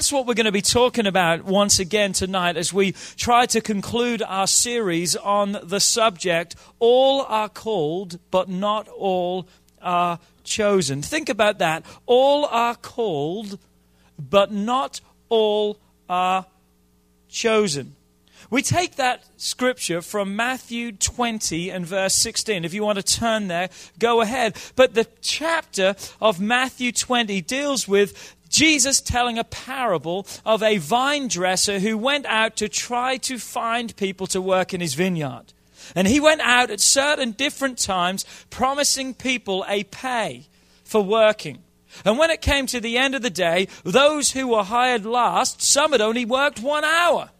That's what we're going to be talking about once again tonight as we try to conclude our series on the subject All are called, but not all are chosen. Think about that. All are called, but not all are chosen. We take that scripture from Matthew 20 and verse 16. If you want to turn there, go ahead. But the chapter of Matthew 20 deals with Jesus telling a parable of a vine dresser who went out to try to find people to work in his vineyard. And he went out at certain different times promising people a pay for working. And when it came to the end of the day, those who were hired last, some had only worked one hour.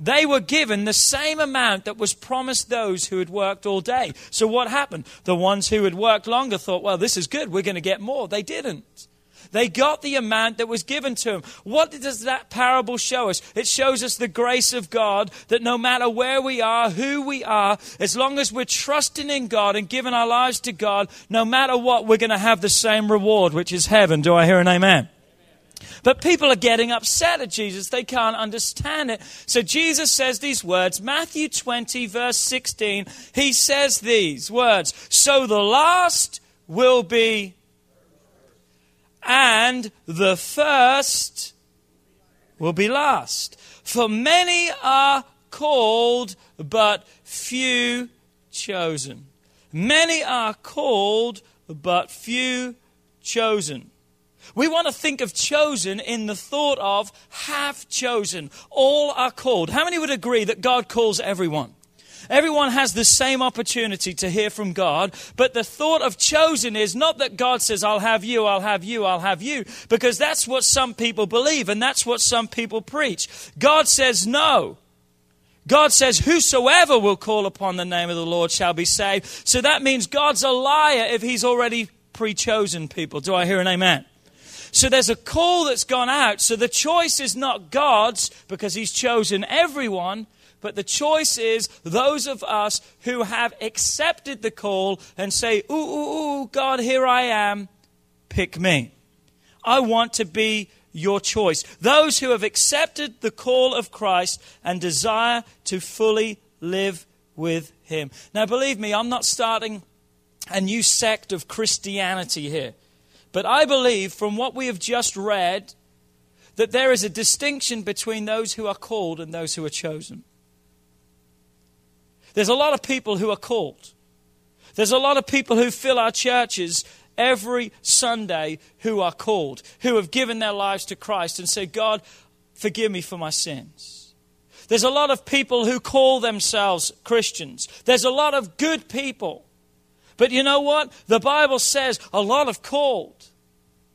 They were given the same amount that was promised those who had worked all day. So what happened? The ones who had worked longer thought, well, this is good, we're going to get more. They didn't. They got the amount that was given to them. What does that parable show us? It shows us the grace of God that no matter where we are, who we are, as long as we're trusting in God and giving our lives to God, no matter what, we're going to have the same reward, which is heaven. Do I hear an amen? But people are getting upset at Jesus. They can't understand it. So Jesus says these words, Matthew 20, verse 16. He says these words So the last will be, and the first will be last. For many are called, but few chosen. Many are called, but few chosen. We want to think of chosen in the thought of have chosen. All are called. How many would agree that God calls everyone? Everyone has the same opportunity to hear from God, but the thought of chosen is not that God says, I'll have you, I'll have you, I'll have you, because that's what some people believe and that's what some people preach. God says no. God says, Whosoever will call upon the name of the Lord shall be saved. So that means God's a liar if he's already pre chosen people. Do I hear an amen? So there's a call that's gone out. So the choice is not God's because He's chosen everyone, but the choice is those of us who have accepted the call and say, Ooh, ooh, ooh, God, here I am. Pick me. I want to be your choice. Those who have accepted the call of Christ and desire to fully live with Him. Now, believe me, I'm not starting a new sect of Christianity here. But I believe from what we have just read that there is a distinction between those who are called and those who are chosen. There's a lot of people who are called. There's a lot of people who fill our churches every Sunday who are called, who have given their lives to Christ and say, God, forgive me for my sins. There's a lot of people who call themselves Christians. There's a lot of good people. But you know what? The Bible says a lot of called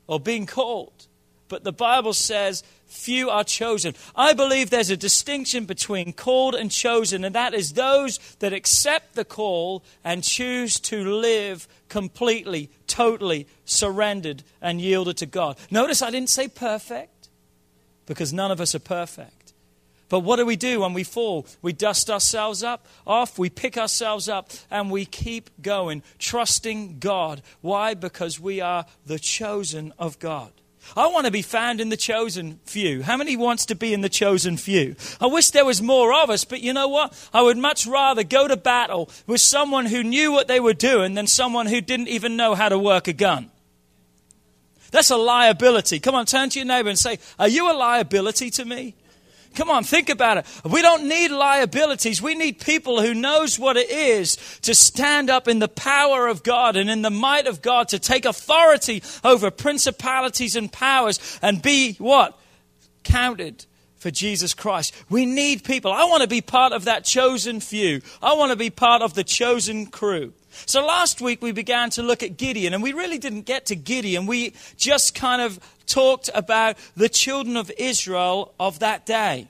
or being called. But the Bible says few are chosen. I believe there's a distinction between called and chosen, and that is those that accept the call and choose to live completely, totally surrendered and yielded to God. Notice I didn't say perfect, because none of us are perfect. But what do we do when we fall? We dust ourselves up off, we pick ourselves up, and we keep going, trusting God. Why? Because we are the chosen of God. I want to be found in the chosen few. How many wants to be in the chosen few? I wish there was more of us, but you know what? I would much rather go to battle with someone who knew what they were doing than someone who didn't even know how to work a gun. That's a liability. Come on, turn to your neighbor and say, Are you a liability to me? Come on, think about it. We don't need liabilities. We need people who knows what it is to stand up in the power of God and in the might of God to take authority over principalities and powers and be what? Counted for Jesus Christ. We need people. I want to be part of that chosen few. I want to be part of the chosen crew. So last week we began to look at Gideon, and we really didn't get to Gideon. We just kind of talked about the children of Israel of that day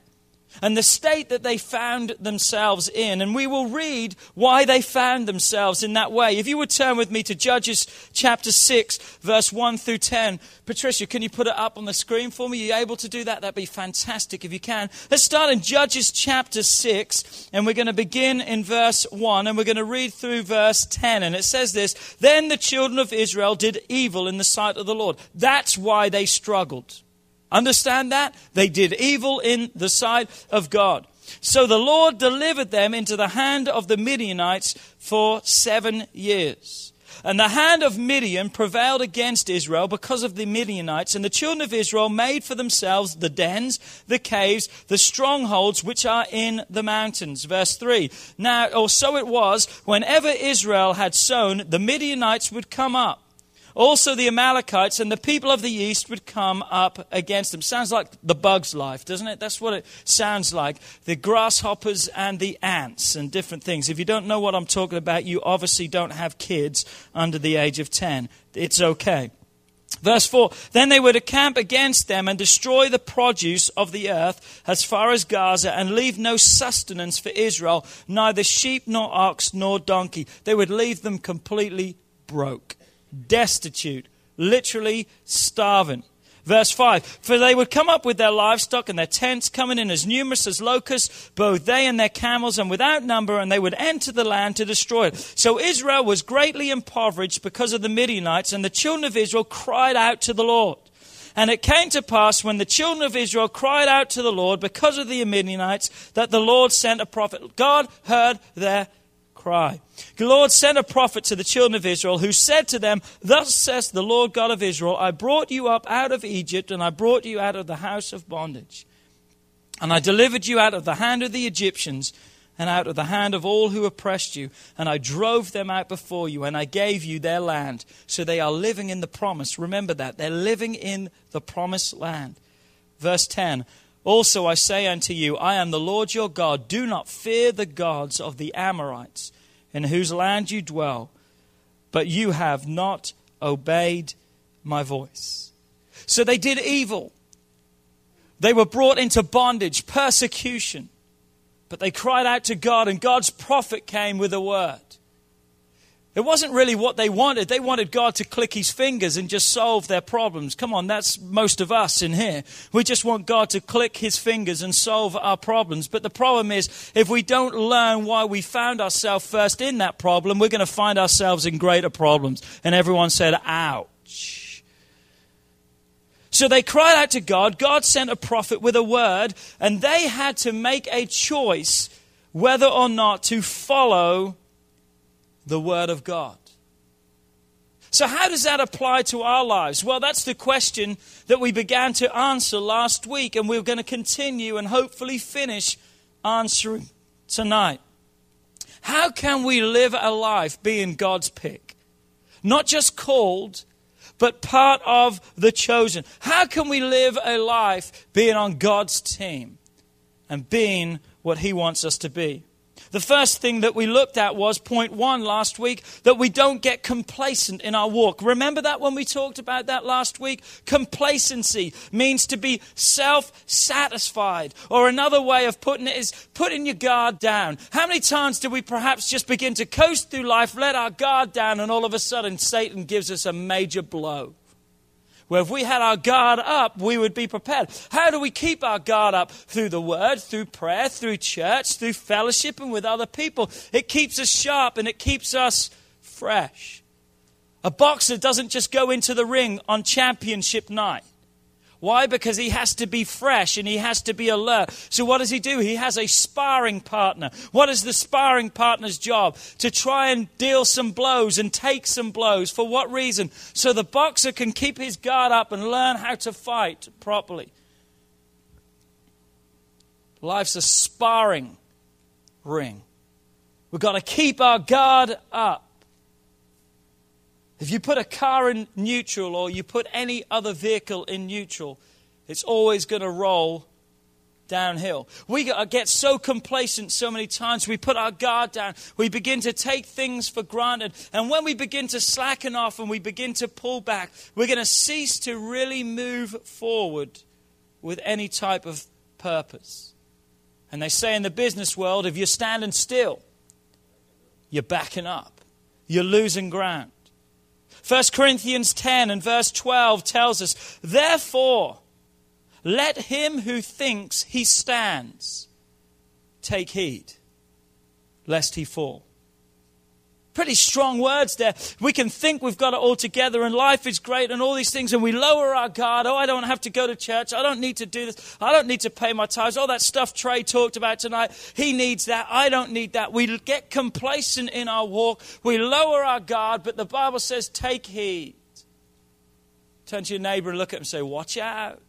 and the state that they found themselves in. And we will read why they found themselves in that way. If you would turn with me to Judges chapter 6, verse 1 through 10. Patricia, can you put it up on the screen for me? Are you able to do that? That'd be fantastic if you can. Let's start in Judges chapter 6, and we're going to begin in verse 1, and we're going to read through verse 10. And it says this Then the children of Israel did evil in the sight of the Lord. That's why they struggled. Understand that? They did evil in the sight of God. So the Lord delivered them into the hand of the Midianites for seven years. And the hand of Midian prevailed against Israel because of the Midianites, and the children of Israel made for themselves the dens, the caves, the strongholds which are in the mountains. Verse 3. Now, or so it was, whenever Israel had sown, the Midianites would come up also, the Amalekites and the people of the east would come up against them. Sounds like the bug's life, doesn't it? That's what it sounds like. The grasshoppers and the ants and different things. If you don't know what I'm talking about, you obviously don't have kids under the age of 10. It's okay. Verse 4 Then they were to camp against them and destroy the produce of the earth as far as Gaza and leave no sustenance for Israel, neither sheep nor ox nor donkey. They would leave them completely broke destitute, literally starving. Verse 5 For they would come up with their livestock and their tents, coming in as numerous as locusts, both they and their camels, and without number, and they would enter the land to destroy it. So Israel was greatly impoverished because of the Midianites, and the children of Israel cried out to the Lord. And it came to pass when the children of Israel cried out to the Lord because of the Midianites that the Lord sent a prophet. God heard their cry. The Lord sent a prophet to the children of Israel who said to them, Thus says the Lord God of Israel, I brought you up out of Egypt, and I brought you out of the house of bondage. And I delivered you out of the hand of the Egyptians and out of the hand of all who oppressed you. And I drove them out before you, and I gave you their land. So they are living in the promise. Remember that. They're living in the promised land. Verse 10 Also I say unto you, I am the Lord your God. Do not fear the gods of the Amorites in whose land you dwell, but you have not obeyed my voice. So they did evil. They were brought into bondage, persecution. But they cried out to God, and God's prophet came with a word. It wasn't really what they wanted. They wanted God to click his fingers and just solve their problems. Come on, that's most of us in here. We just want God to click his fingers and solve our problems. But the problem is, if we don't learn why we found ourselves first in that problem, we're going to find ourselves in greater problems. And everyone said, ouch. So they cried out to God. God sent a prophet with a word, and they had to make a choice whether or not to follow the Word of God. So, how does that apply to our lives? Well, that's the question that we began to answer last week, and we're going to continue and hopefully finish answering tonight. How can we live a life being God's pick? Not just called, but part of the chosen. How can we live a life being on God's team and being what He wants us to be? The first thing that we looked at was point one last week that we don't get complacent in our walk. Remember that when we talked about that last week? Complacency means to be self satisfied. Or another way of putting it is putting your guard down. How many times do we perhaps just begin to coast through life, let our guard down, and all of a sudden Satan gives us a major blow? Where if we had our guard up, we would be prepared. How do we keep our guard up? Through the word, through prayer, through church, through fellowship, and with other people. It keeps us sharp and it keeps us fresh. A boxer doesn't just go into the ring on championship night. Why? Because he has to be fresh and he has to be alert. So, what does he do? He has a sparring partner. What is the sparring partner's job? To try and deal some blows and take some blows. For what reason? So the boxer can keep his guard up and learn how to fight properly. Life's a sparring ring. We've got to keep our guard up. If you put a car in neutral or you put any other vehicle in neutral, it's always going to roll downhill. We uh, get so complacent so many times. We put our guard down. We begin to take things for granted. And when we begin to slacken off and we begin to pull back, we're going to cease to really move forward with any type of purpose. And they say in the business world if you're standing still, you're backing up, you're losing ground. 1 Corinthians 10 and verse 12 tells us, Therefore, let him who thinks he stands take heed, lest he fall. Pretty strong words there. We can think we've got it all together and life is great and all these things, and we lower our guard. Oh, I don't have to go to church. I don't need to do this. I don't need to pay my tithes. All that stuff Trey talked about tonight, he needs that. I don't need that. We get complacent in our walk. We lower our guard, but the Bible says, take heed. Turn to your neighbor and look at him and say, Watch out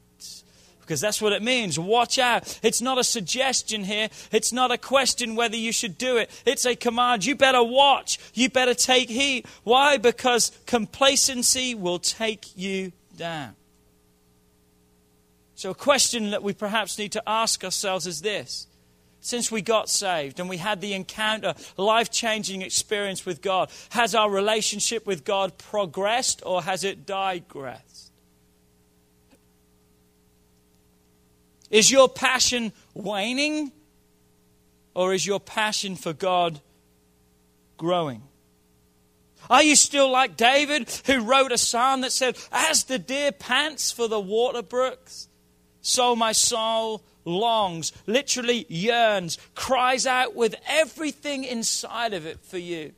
because that's what it means. Watch out. It's not a suggestion here. It's not a question whether you should do it. It's a command. You better watch. You better take heed. Why? Because complacency will take you down. So, a question that we perhaps need to ask ourselves is this. Since we got saved and we had the encounter, life changing experience with God, has our relationship with God progressed or has it digressed? Is your passion waning? Or is your passion for God growing? Are you still like David, who wrote a psalm that said, As the deer pants for the water brooks, so my soul longs, literally yearns, cries out with everything inside of it for you?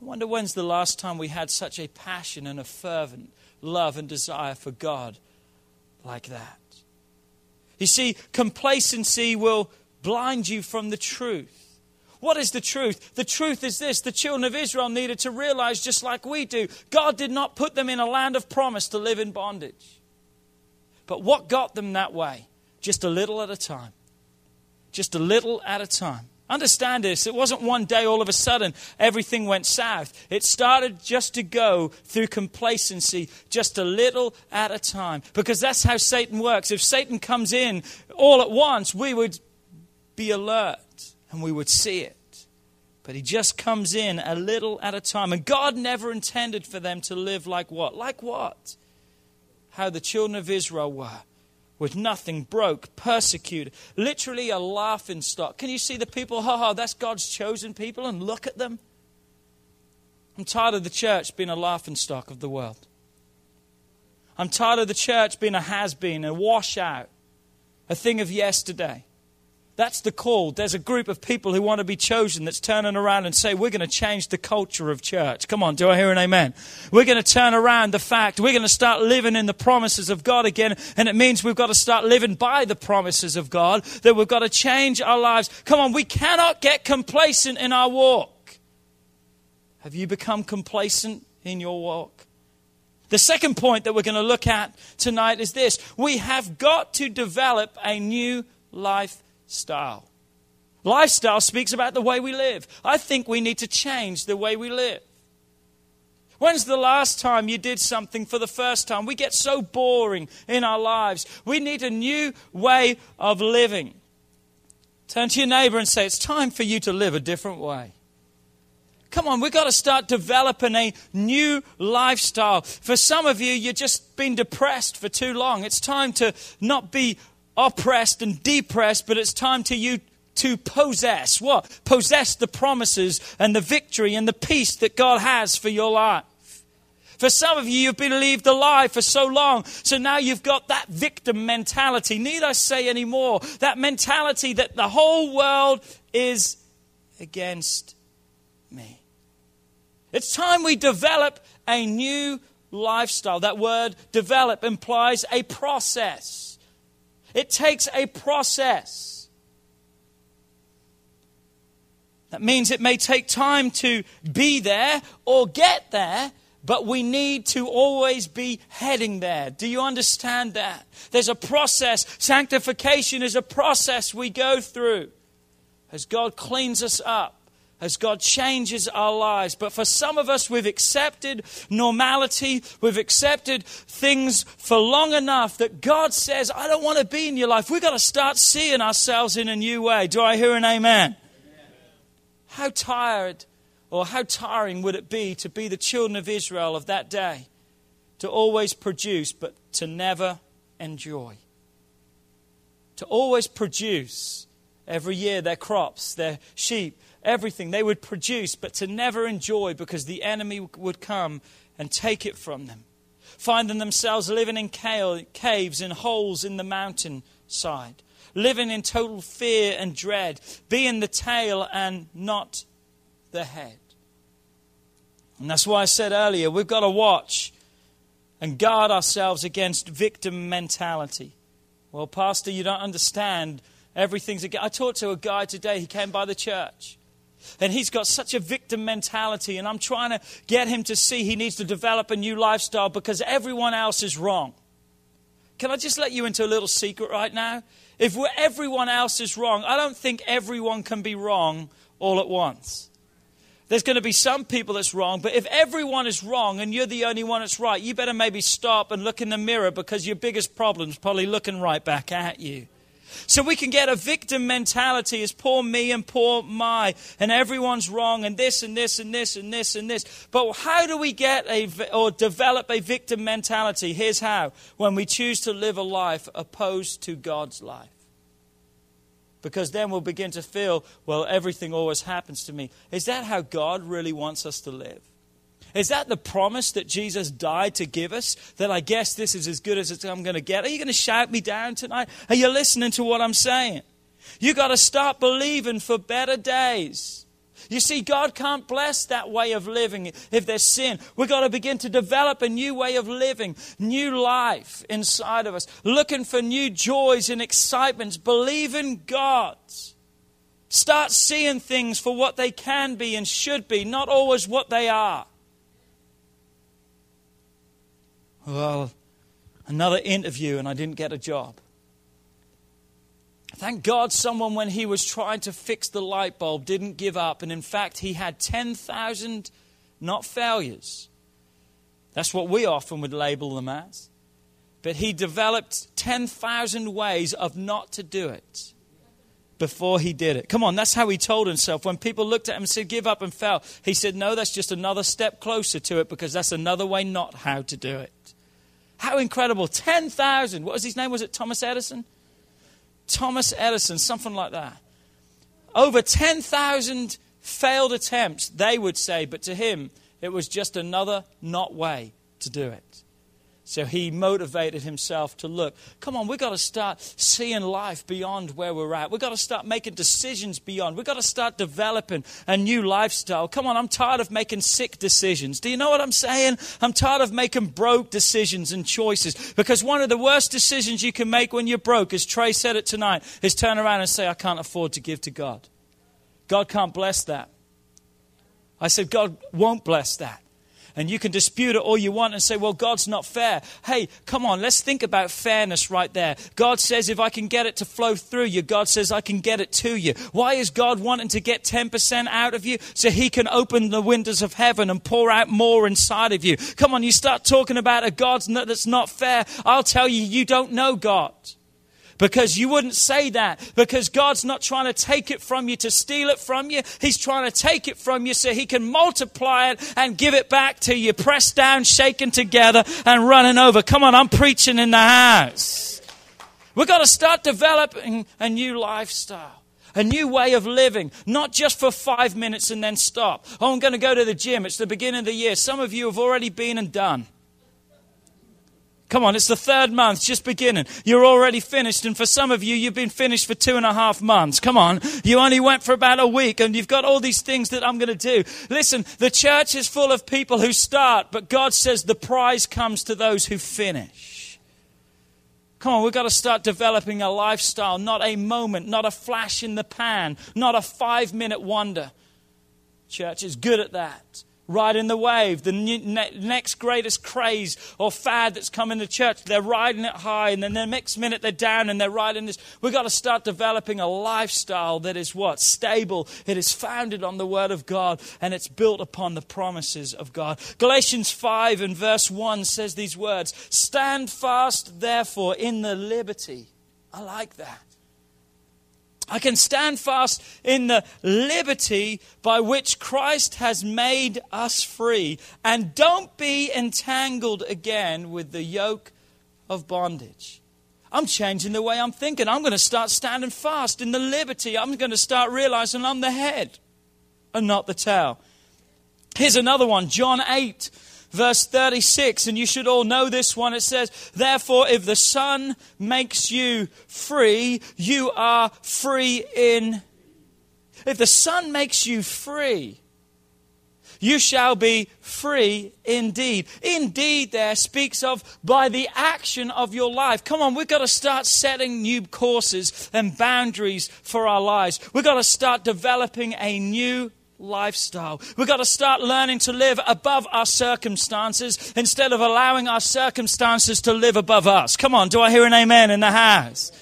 I wonder when's the last time we had such a passion and a fervent love and desire for God like that. You see, complacency will blind you from the truth. What is the truth? The truth is this the children of Israel needed to realize, just like we do, God did not put them in a land of promise to live in bondage. But what got them that way? Just a little at a time. Just a little at a time. Understand this. It wasn't one day all of a sudden everything went south. It started just to go through complacency, just a little at a time. Because that's how Satan works. If Satan comes in all at once, we would be alert and we would see it. But he just comes in a little at a time. And God never intended for them to live like what? Like what? How the children of Israel were with nothing, broke, persecuted, literally a laughing stock. Can you see the people? Ha ha, that's God's chosen people, and look at them. I'm tired of the church being a laughing stock of the world. I'm tired of the church being a has been, a washout, a thing of yesterday. That's the call. There's a group of people who want to be chosen that's turning around and say, We're going to change the culture of church. Come on, do I hear an amen? We're going to turn around the fact. We're going to start living in the promises of God again. And it means we've got to start living by the promises of God, that we've got to change our lives. Come on, we cannot get complacent in our walk. Have you become complacent in your walk? The second point that we're going to look at tonight is this we have got to develop a new life style. Lifestyle speaks about the way we live. I think we need to change the way we live. When's the last time you did something for the first time? We get so boring in our lives. We need a new way of living. Turn to your neighbor and say, It's time for you to live a different way. Come on, we've got to start developing a new lifestyle. For some of you, you've just been depressed for too long. It's time to not be oppressed and depressed, but it's time to you to possess what? Possess the promises and the victory and the peace that God has for your life. For some of you, you've believed a lie for so long, so now you've got that victim mentality. Need I say any more? That mentality that the whole world is against me. It's time we develop a new lifestyle. That word develop implies a process. It takes a process. That means it may take time to be there or get there, But we need to always be heading there. Do you understand that? There's a process. Sanctification is a process we go through as God cleans us up as God changes our lives. But for some of us, we've accepted normality, we've accepted things for long enough that God says, I don't want to be in your life. We've got to start seeing ourselves in a new way. Do I hear an amen? amen? How tired or how tiring would it be to be the children of Israel of that day? To always produce, but to never enjoy. To always produce every year their crops, their sheep, everything they would produce, but to never enjoy because the enemy would come and take it from them. Finding themselves living in caves, and holes in the mountainside, living in total fear and dread, being the tail and not the head. And that's why I said earlier, we've got to watch and guard ourselves against victim mentality. Well, Pastor, you don't understand. Everything's. I talked to a guy today, he came by the church. And he's got such a victim mentality, and I'm trying to get him to see he needs to develop a new lifestyle because everyone else is wrong. Can I just let you into a little secret right now? If everyone else is wrong, I don't think everyone can be wrong all at once. There's going to be some people that's wrong, but if everyone is wrong and you're the only one that's right, you better maybe stop and look in the mirror because your biggest problem's probably looking right back at you. So we can get a victim mentality as poor me and poor my, and everyone's wrong, and this and this and this and this and this. But how do we get a or develop a victim mentality? Here's how: when we choose to live a life opposed to God's life. Because then we'll begin to feel, well, everything always happens to me. Is that how God really wants us to live? Is that the promise that Jesus died to give us? That I guess this is as good as I'm going to get? Are you going to shout me down tonight? Are you listening to what I'm saying? You got to start believing for better days. You see, God can't bless that way of living if there's sin. We've got to begin to develop a new way of living, new life inside of us, looking for new joys and excitements, believing God. Start seeing things for what they can be and should be, not always what they are. Well, another interview and I didn't get a job. Thank God someone, when he was trying to fix the light bulb, didn't give up. And in fact, he had 10,000 not failures. That's what we often would label them as. But he developed 10,000 ways of not to do it before he did it. Come on, that's how he told himself. When people looked at him and said, Give up and fail, he said, No, that's just another step closer to it because that's another way not how to do it. How incredible. 10,000. What was his name? Was it Thomas Edison? Thomas Edison, something like that. Over 10,000 failed attempts, they would say, but to him, it was just another not way to do it. So he motivated himself to look. Come on, we've got to start seeing life beyond where we're at. We've got to start making decisions beyond. We've got to start developing a new lifestyle. Come on, I'm tired of making sick decisions. Do you know what I'm saying? I'm tired of making broke decisions and choices. Because one of the worst decisions you can make when you're broke, as Trey said it tonight, is turn around and say, I can't afford to give to God. God can't bless that. I said, God won't bless that. And you can dispute it all you want and say, well, God's not fair. Hey, come on, let's think about fairness right there. God says, if I can get it to flow through you, God says, I can get it to you. Why is God wanting to get 10% out of you? So he can open the windows of heaven and pour out more inside of you. Come on, you start talking about a God that's not fair. I'll tell you, you don't know God because you wouldn't say that because God's not trying to take it from you to steal it from you. He's trying to take it from you so He can multiply it and give it back to you, pressed down, shaken together, and running over. Come on, I'm preaching in the house. We've got to start developing a new lifestyle a new way of living, not just for five minutes and then stop. Oh, I'm going to go to the gym. It's the beginning of the year. Some of you have already been and done. Come on, it's the third month, just beginning. You're already finished, and for some of you, you've been finished for two and a half months. Come on, you only went for about a week, and you've got all these things that I'm going to do. Listen, the church is full of people who start, but God says the prize comes to those who finish. Come on, we've got to start developing a lifestyle, not a moment, not a flash in the pan, not a five minute wonder. Church is good at that. Riding the wave, the next greatest craze or fad that's come in the church. They're riding it high, and then the next minute they're down and they're riding this. We've got to start developing a lifestyle that is what? Stable. It is founded on the Word of God, and it's built upon the promises of God. Galatians 5 and verse 1 says these words Stand fast, therefore, in the liberty. I like that. I can stand fast in the liberty by which Christ has made us free. And don't be entangled again with the yoke of bondage. I'm changing the way I'm thinking. I'm going to start standing fast in the liberty. I'm going to start realizing I'm the head and not the tail. Here's another one John 8 verse 36, and you should all know this one. It says, Therefore, if the Son makes you free, you are free in. If the Son makes you free, you shall be free indeed. Indeed, there speaks of by the action of your life. Come on, we've got to start setting new courses and boundaries for our lives. We've got to start developing a new lifestyle. We've got to start learning to live above our circumstances instead of allowing our circumstances to live above us. Come on, do I hear an amen in the house?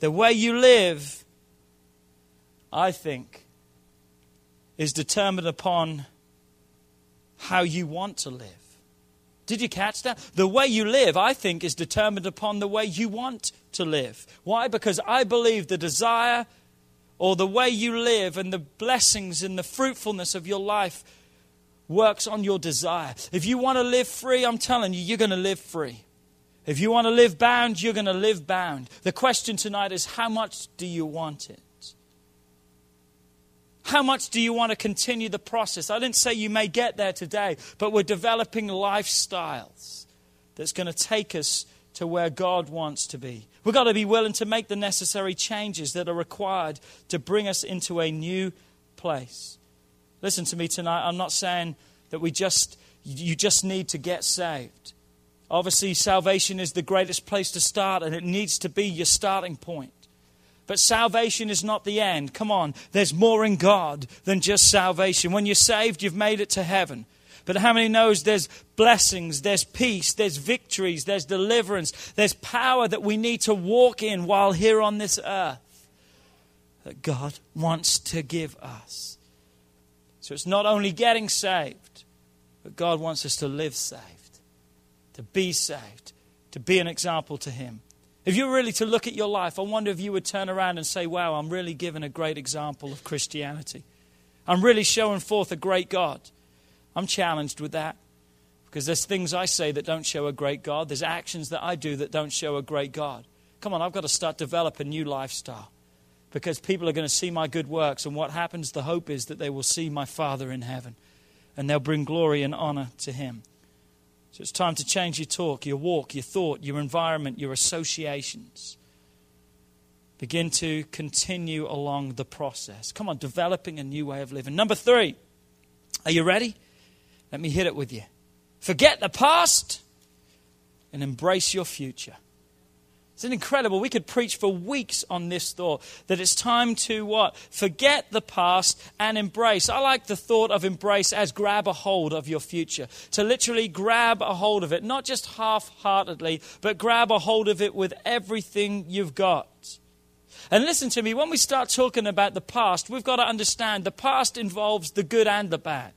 The way you live, I think, is determined upon how you want to live. Did you catch that? The way you live, I think, is determined upon the way you want to live. Why? Because I believe the desire or the way you live and the blessings and the fruitfulness of your life works on your desire. If you want to live free, I'm telling you, you're going to live free. If you want to live bound, you're going to live bound. The question tonight is how much do you want it? How much do you want to continue the process? I didn't say you may get there today, but we're developing lifestyles that's going to take us to where God wants to be. We've got to be willing to make the necessary changes that are required to bring us into a new place. Listen to me tonight. I'm not saying that we just you just need to get saved. Obviously, salvation is the greatest place to start, and it needs to be your starting point. But salvation is not the end. Come on, there's more in God than just salvation. When you're saved, you've made it to heaven. But how many knows there's blessings, there's peace, there's victories, there's deliverance, there's power that we need to walk in while here on this earth that God wants to give us. So it's not only getting saved, but God wants us to live saved, to be saved, to be an example to Him. If you were really to look at your life, I wonder if you would turn around and say, Wow, I'm really giving a great example of Christianity. I'm really showing forth a great God. I'm challenged with that because there's things I say that don't show a great God. There's actions that I do that don't show a great God. Come on, I've got to start developing a new lifestyle because people are going to see my good works. And what happens, the hope is that they will see my Father in heaven and they'll bring glory and honor to Him. So it's time to change your talk, your walk, your thought, your environment, your associations. Begin to continue along the process. Come on, developing a new way of living. Number three, are you ready? Let me hit it with you. Forget the past and embrace your future. It's incredible. We could preach for weeks on this thought that it's time to what? Forget the past and embrace. I like the thought of embrace as grab a hold of your future. To literally grab a hold of it, not just half heartedly, but grab a hold of it with everything you've got. And listen to me, when we start talking about the past, we've got to understand the past involves the good and the bad.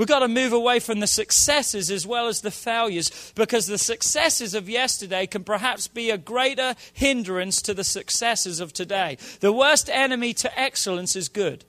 We've got to move away from the successes as well as the failures because the successes of yesterday can perhaps be a greater hindrance to the successes of today. The worst enemy to excellence is good.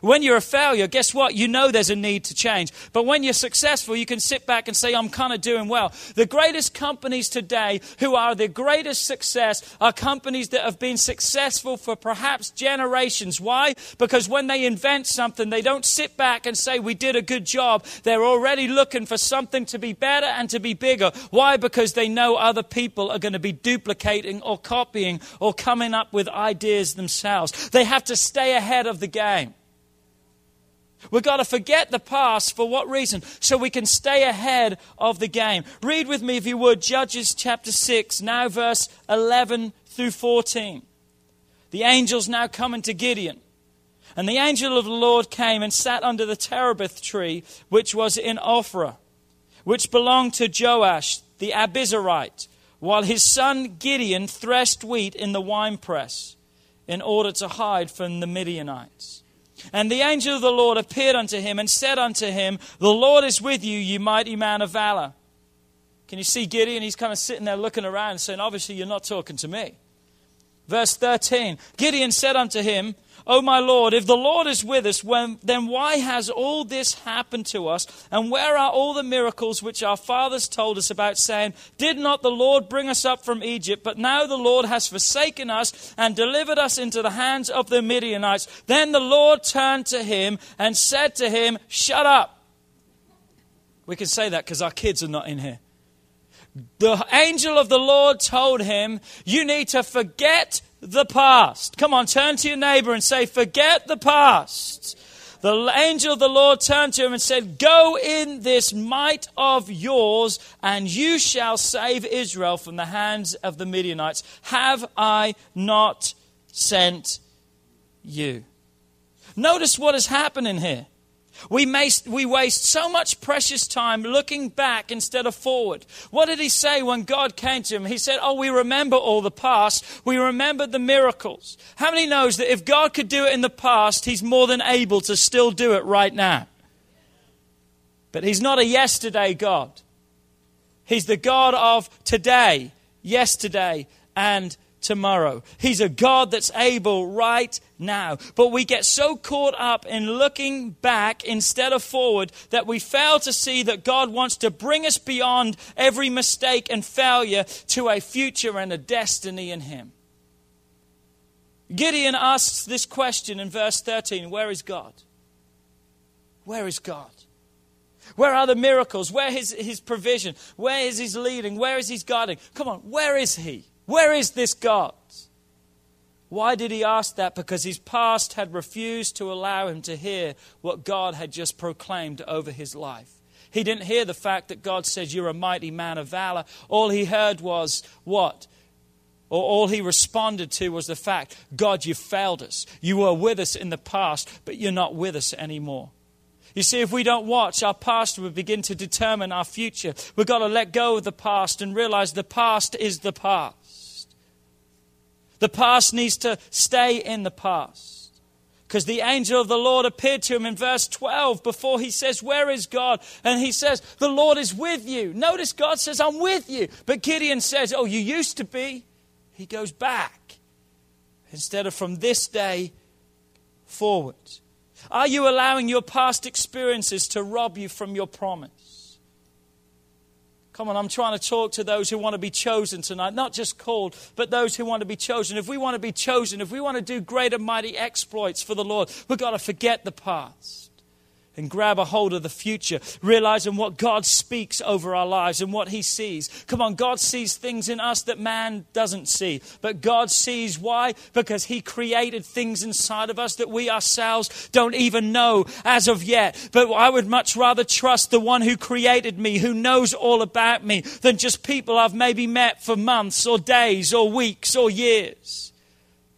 When you're a failure, guess what? You know there's a need to change. But when you're successful, you can sit back and say, I'm kind of doing well. The greatest companies today who are the greatest success are companies that have been successful for perhaps generations. Why? Because when they invent something, they don't sit back and say, We did a good job. They're already looking for something to be better and to be bigger. Why? Because they know other people are going to be duplicating or copying or coming up with ideas themselves. They have to stay ahead of the game. We've got to forget the past. For what reason? So we can stay ahead of the game. Read with me, if you would, Judges chapter 6, now verse 11 through 14. The angels now coming to Gideon. And the angel of the Lord came and sat under the terebinth tree, which was in Ophrah, which belonged to Joash the Abiezrite, while his son Gideon threshed wheat in the winepress in order to hide from the Midianites. And the angel of the Lord appeared unto him and said unto him, The Lord is with you, you mighty man of valor. Can you see Gideon? He's kind of sitting there looking around saying, Obviously, you're not talking to me. Verse 13 Gideon said unto him, O my Lord, if the Lord is with us, when, then why has all this happened to us? And where are all the miracles which our fathers told us about, saying, Did not the Lord bring us up from Egypt? But now the Lord has forsaken us and delivered us into the hands of the Midianites. Then the Lord turned to him and said to him, Shut up. We can say that because our kids are not in here. The angel of the Lord told him, You need to forget the past. Come on, turn to your neighbor and say, Forget the past. The angel of the Lord turned to him and said, Go in this might of yours, and you shall save Israel from the hands of the Midianites. Have I not sent you? Notice what is happening here. We, may, we waste so much precious time looking back instead of forward. What did he say when God came to him? He said, Oh, we remember all the past. We remember the miracles. How many knows that if God could do it in the past, he's more than able to still do it right now? But he's not a yesterday God. He's the God of today, yesterday, and tomorrow. He's a God that's able right now. But we get so caught up in looking back instead of forward that we fail to see that God wants to bring us beyond every mistake and failure to a future and a destiny in Him. Gideon asks this question in verse 13 Where is God? Where is God? Where are the miracles? Where is his provision? Where is his leading? Where is his guiding? Come on, where is he? Where is this God? Why did he ask that? Because his past had refused to allow him to hear what God had just proclaimed over his life. He didn't hear the fact that God says, You're a mighty man of valor. All he heard was, What? Or all he responded to was the fact, God, you failed us. You were with us in the past, but you're not with us anymore. You see, if we don't watch, our past will begin to determine our future. We've got to let go of the past and realize the past is the past. The past needs to stay in the past. Because the angel of the Lord appeared to him in verse 12 before he says, Where is God? And he says, The Lord is with you. Notice God says, I'm with you. But Gideon says, Oh, you used to be. He goes back instead of from this day forward. Are you allowing your past experiences to rob you from your promise? Come on, I'm trying to talk to those who want to be chosen tonight, not just called, but those who want to be chosen. If we want to be chosen, if we want to do great and mighty exploits for the Lord, we've got to forget the past and grab a hold of the future, realizing what God speaks over our lives and what He sees. Come on, God sees things in us that man doesn't see. But God sees why? Because He created things inside of us that we ourselves don't even know as of yet. But I would much rather trust the one who created me, who knows all about me, than just people I've maybe met for months or days or weeks or years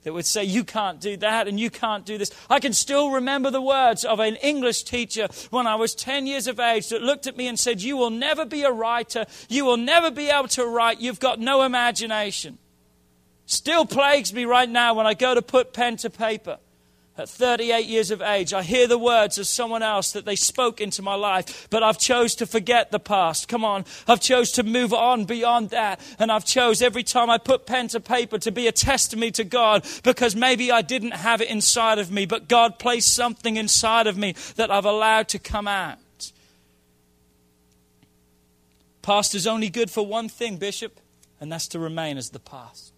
that would say, You can't do that and you can't do this. I can still remember the words of an English teacher when I was 10 years of age that looked at me and said, You will never be a writer. You will never be able to write. You've got no imagination. Still plagues me right now when I go to put pen to paper at 38 years of age, I hear the words of someone else that they spoke into my life, but I've chose to forget the past. Come on. I've chose to move on beyond that. And I've chose every time I put pen to paper to be a testimony to God because maybe I didn't have it inside of me, but God placed something inside of me that I've allowed to come out. Past is only good for one thing, Bishop, and that's to remain as the past.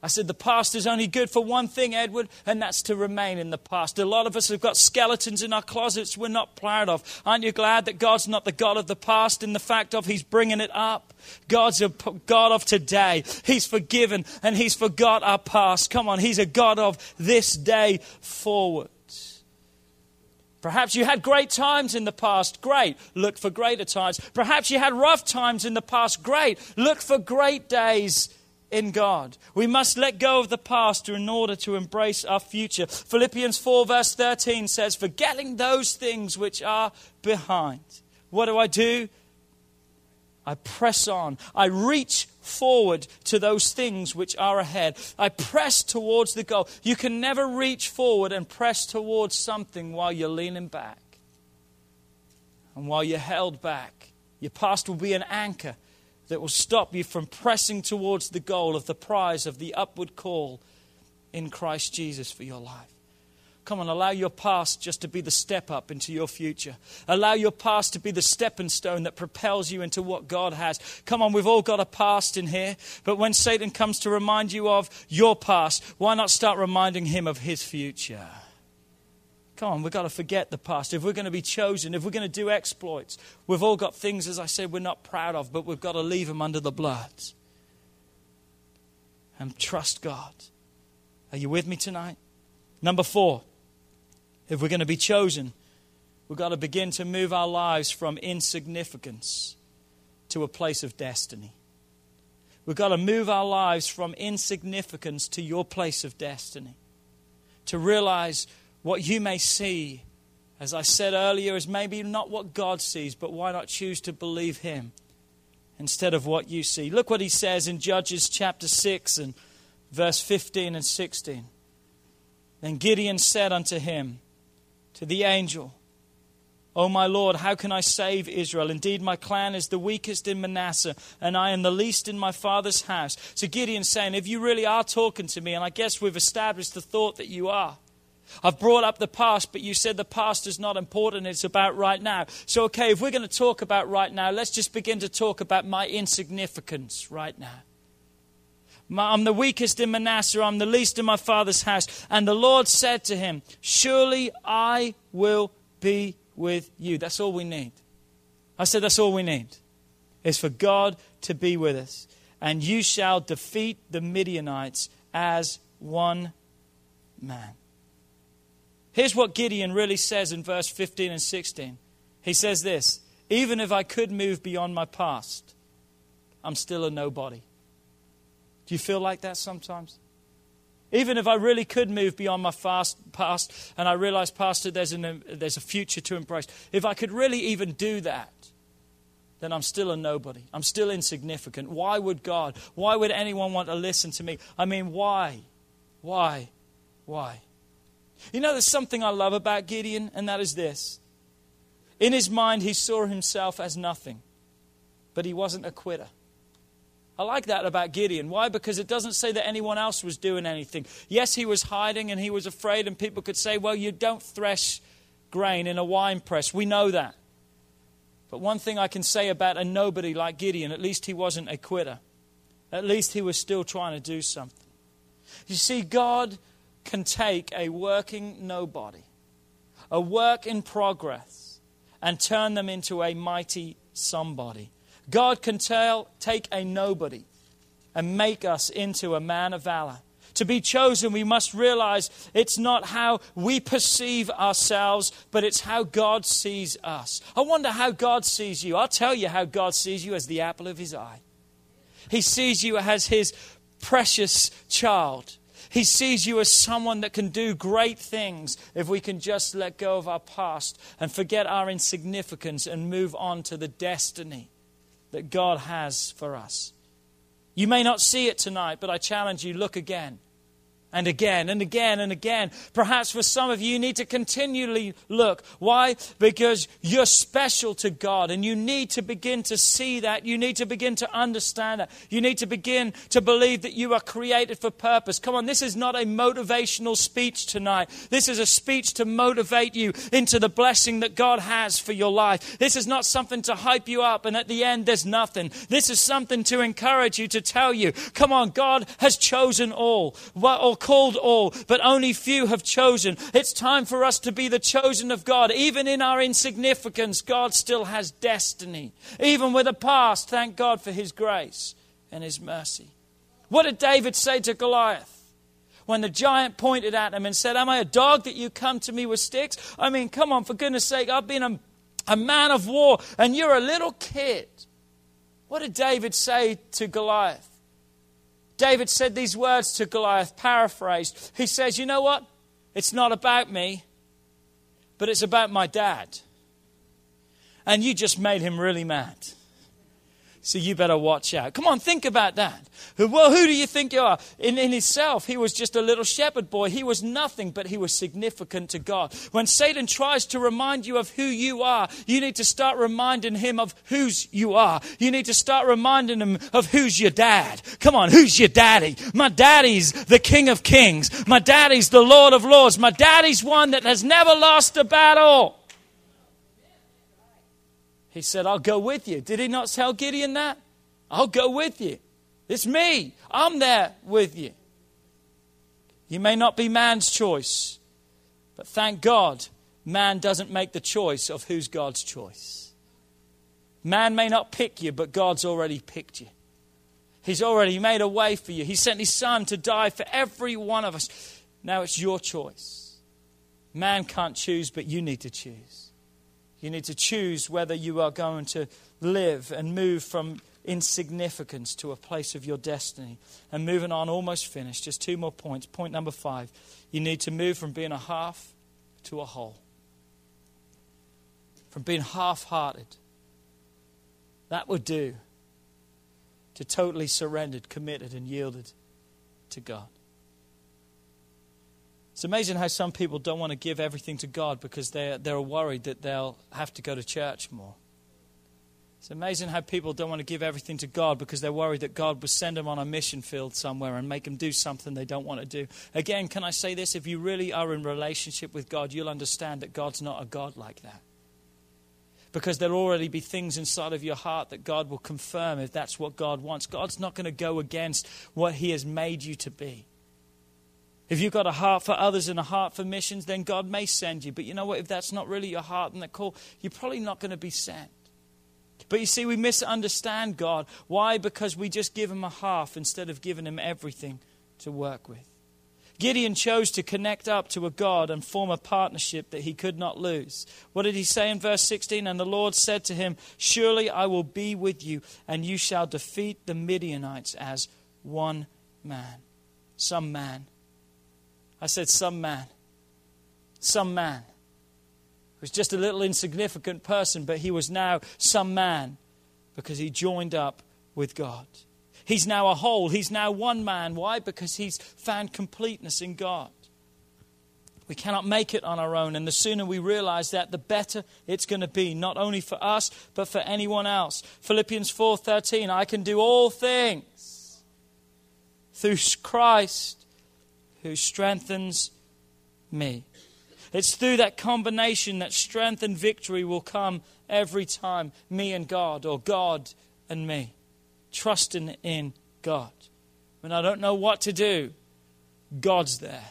I said, the past is only good for one thing, Edward, and that's to remain in the past. A lot of us have got skeletons in our closets we're not proud of. Aren't you glad that God's not the God of the past in the fact of He's bringing it up? God's a God of today. He's forgiven and He's forgot our past. Come on, He's a God of this day forward. Perhaps you had great times in the past. Great. Look for greater times. Perhaps you had rough times in the past. Great. Look for great days in God. We must let go of the past in order to embrace our future. Philippians 4, verse 13 says, Forgetting those things which are behind. What do I do? I press on. I reach forward to those things which are ahead. I press towards the goal. You can never reach forward and press towards something while you're leaning back. And while you're held back, your past will be an anchor that will stop you from pressing towards the goal of the prize of the upward call in Christ Jesus for your life. Come on, allow your past just to be the step up into your future. Allow your past to be the stepping stone that propels you into what God has. Come on, we've all got a past in here, but when Satan comes to remind you of your past, why not start reminding him of his future? Come on, we've got to forget the past. If we're going to be chosen, if we're going to do exploits, we've all got things, as I said, we're not proud of, but we've got to leave them under the blood and trust God. Are you with me tonight? Number four, if we're going to be chosen, we've got to begin to move our lives from insignificance to a place of destiny. We've got to move our lives from insignificance to your place of destiny. To realize what you may see, as I said earlier, is maybe not what God sees, but why not choose to believe Him instead of what you see? Look what He says in Judges chapter 6 and verse 15 and 16. Then Gideon said unto him, to the angel, O my Lord, how can I save Israel? Indeed, my clan is the weakest in Manasseh, and I am the least in my father's house. So Gideon's saying, If you really are talking to me, and I guess we've established the thought that you are, I've brought up the past, but you said the past is not important, it's about right now. So, okay, if we're going to talk about right now, let's just begin to talk about my insignificance right now. I'm the weakest in Manasseh, I'm the least in my father's house. And the Lord said to him, Surely I will be with you. That's all we need. I said, That's all we need, is for God to be with us. And you shall defeat the Midianites as one man. Here's what Gideon really says in verse 15 and 16. He says this Even if I could move beyond my past, I'm still a nobody. Do you feel like that sometimes? Even if I really could move beyond my fast past and I realize, Pastor, there's, an, there's a future to embrace, if I could really even do that, then I'm still a nobody. I'm still insignificant. Why would God, why would anyone want to listen to me? I mean, why? Why? Why? You know, there's something I love about Gideon, and that is this. In his mind, he saw himself as nothing, but he wasn't a quitter. I like that about Gideon. Why? Because it doesn't say that anyone else was doing anything. Yes, he was hiding and he was afraid, and people could say, well, you don't thresh grain in a wine press. We know that. But one thing I can say about a nobody like Gideon, at least he wasn't a quitter. At least he was still trying to do something. You see, God can take a working nobody, a work in progress, and turn them into a mighty somebody. God can tell, take a nobody and make us into a man of valor. To be chosen, we must realize it's not how we perceive ourselves, but it's how God sees us. I wonder how God sees you. I'll tell you how God sees you as the apple of his eye. He sees you as his precious child. He sees you as someone that can do great things if we can just let go of our past and forget our insignificance and move on to the destiny that God has for us. You may not see it tonight, but I challenge you look again and again and again and again. Perhaps for some of you, you need to continually look. Why? Because you're special to God and you need to begin to see that. You need to begin to understand that. You need to begin to believe that you are created for purpose. Come on, this is not a motivational speech tonight. This is a speech to motivate you into the blessing that God has for your life. This is not something to hype you up and at the end there's nothing. This is something to encourage you, to tell you, come on, God has chosen all. All called all, but only few have chosen. It's time for us to be the chosen of God. Even in our insignificance, God still has destiny. Even with a past, thank God for His grace and His mercy. What did David say to Goliath? When the giant pointed at him and said, Am I a dog that you come to me with sticks? I mean, come on, for goodness sake, I've been a, a man of war and you're a little kid. What did David say to Goliath? David said these words to Goliath, paraphrased. He says, You know what? It's not about me, but it's about my dad. And you just made him really mad. So you better watch out. Come on, think about that. Well, who do you think you are? In, in himself, he was just a little shepherd boy. He was nothing, but he was significant to God. When Satan tries to remind you of who you are, you need to start reminding him of whose you are. You need to start reminding him of who's your dad. Come on, who's your daddy? My daddy's the King of Kings. My daddy's the Lord of Lords. My daddy's one that has never lost a battle. He said, I'll go with you. Did he not tell Gideon that? I'll go with you. It's me. I'm there with you. You may not be man's choice, but thank God man doesn't make the choice of who's God's choice. Man may not pick you, but God's already picked you. He's already made a way for you. He sent his son to die for every one of us. Now it's your choice. Man can't choose, but you need to choose. You need to choose whether you are going to live and move from insignificance to a place of your destiny. And moving on, almost finished. Just two more points. Point number five you need to move from being a half to a whole, from being half hearted. That would do to totally surrendered, committed, and yielded to God. It's amazing how some people don't want to give everything to God because they're, they're worried that they'll have to go to church more. It's amazing how people don't want to give everything to God because they're worried that God will send them on a mission field somewhere and make them do something they don't want to do. Again, can I say this? If you really are in relationship with God, you'll understand that God's not a God like that. Because there'll already be things inside of your heart that God will confirm if that's what God wants. God's not going to go against what He has made you to be. If you've got a heart for others and a heart for missions, then God may send you. But you know what? If that's not really your heart and the call, you're probably not going to be sent. But you see, we misunderstand God. Why? Because we just give Him a half instead of giving Him everything to work with. Gideon chose to connect up to a God and form a partnership that he could not lose. What did he say in verse 16? And the Lord said to him, Surely I will be with you, and you shall defeat the Midianites as one man. Some man I said, Some man. Some man. He was just a little insignificant person, but he was now some man because he joined up with God. He's now a whole. He's now one man. Why? Because he's found completeness in God. We cannot make it on our own. And the sooner we realize that, the better it's going to be, not only for us, but for anyone else. Philippians 4:13, I can do all things through Christ who strengthens me. It's through that combination that strength and victory will come every time, me and God, or God and me. Trusting in God. When I don't know what to do, God's there.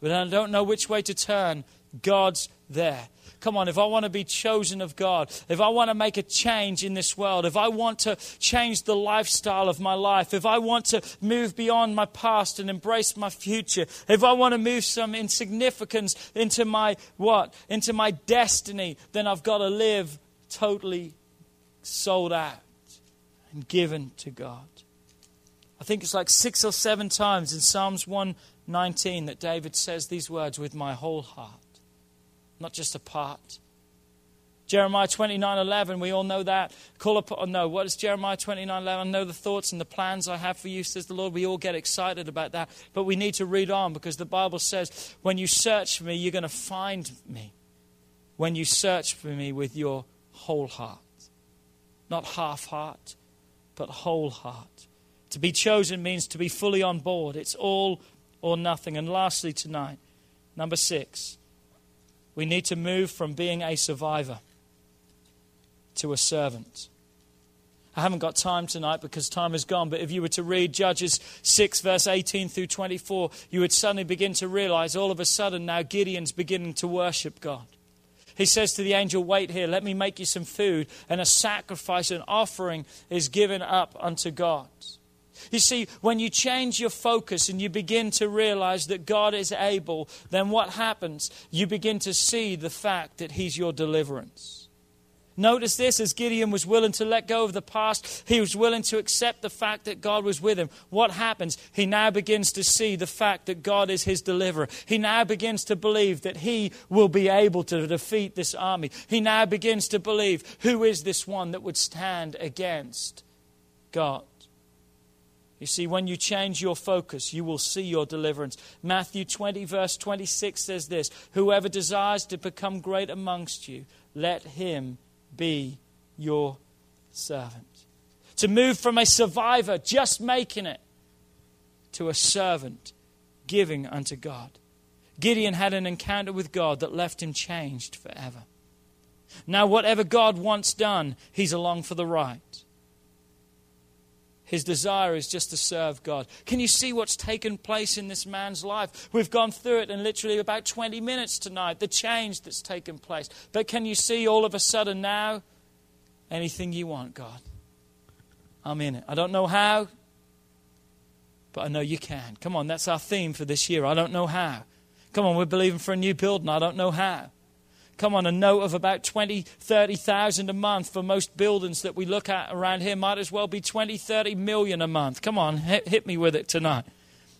When I don't know which way to turn, God's there. Come on, if I want to be chosen of God, if I want to make a change in this world, if I want to change the lifestyle of my life, if I want to move beyond my past and embrace my future, if I want to move some insignificance into my what? Into my destiny, then I've got to live totally sold out and given to God. I think it's like six or seven times in Psalms 119 that David says these words with my whole heart not just a part. Jeremiah 29 11, we all know that. Call upon, oh, no, what is Jeremiah 29 11? I know the thoughts and the plans I have for you, says the Lord. We all get excited about that. But we need to read on because the Bible says, when you search for me, you're going to find me. When you search for me with your whole heart. Not half heart, but whole heart. To be chosen means to be fully on board. It's all or nothing. And lastly, tonight, number six we need to move from being a survivor to a servant. I haven't got time tonight because time is gone, but if you were to read Judges 6, verse 18 through 24, you would suddenly begin to realize all of a sudden now Gideon's beginning to worship God. He says to the angel, Wait here, let me make you some food, and a sacrifice, an offering is given up unto God. You see, when you change your focus and you begin to realize that God is able, then what happens? You begin to see the fact that He's your deliverance. Notice this as Gideon was willing to let go of the past, he was willing to accept the fact that God was with him. What happens? He now begins to see the fact that God is his deliverer. He now begins to believe that he will be able to defeat this army. He now begins to believe who is this one that would stand against God. You see, when you change your focus, you will see your deliverance. Matthew 20, verse 26 says this Whoever desires to become great amongst you, let him be your servant. To move from a survivor, just making it, to a servant, giving unto God. Gideon had an encounter with God that left him changed forever. Now, whatever God wants done, he's along for the ride. His desire is just to serve God. Can you see what's taken place in this man's life? We've gone through it in literally about 20 minutes tonight, the change that's taken place. But can you see all of a sudden now? Anything you want, God. I'm in it. I don't know how, but I know you can. Come on, that's our theme for this year. I don't know how. Come on, we're believing for a new building. I don't know how come on, a note of about 20, 30,000 a month for most buildings that we look at around here might as well be 20, 30 million a month. Come on, hit, hit me with it tonight.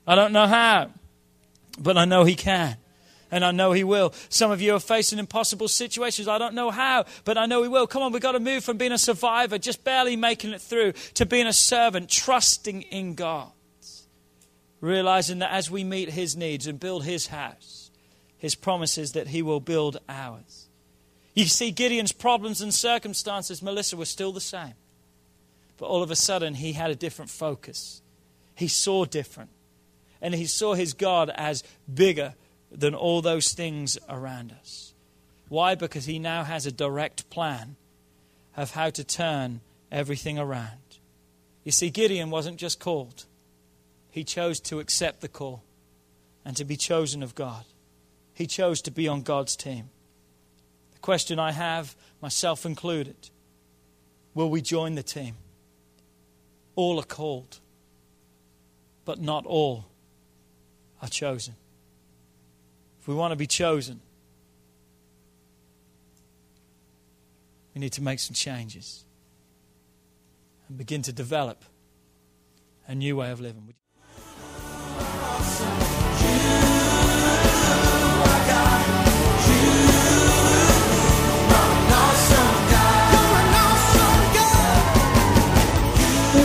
I don't know how, but I know He can. And I know He will. Some of you are facing impossible situations. I don't know how, but I know He will. Come on, we've got to move from being a survivor, just barely making it through, to being a servant, trusting in God. Realizing that as we meet His needs and build His house, his promises that he will build ours. You see, Gideon's problems and circumstances, Melissa, were still the same. But all of a sudden, he had a different focus. He saw different. And he saw his God as bigger than all those things around us. Why? Because he now has a direct plan of how to turn everything around. You see, Gideon wasn't just called, he chose to accept the call and to be chosen of God. He chose to be on God's team. The question I have, myself included, will we join the team? All are called, but not all are chosen. If we want to be chosen, we need to make some changes and begin to develop a new way of living.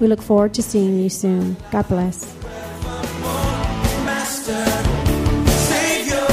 We look forward to seeing you soon. God bless. Master, Savior,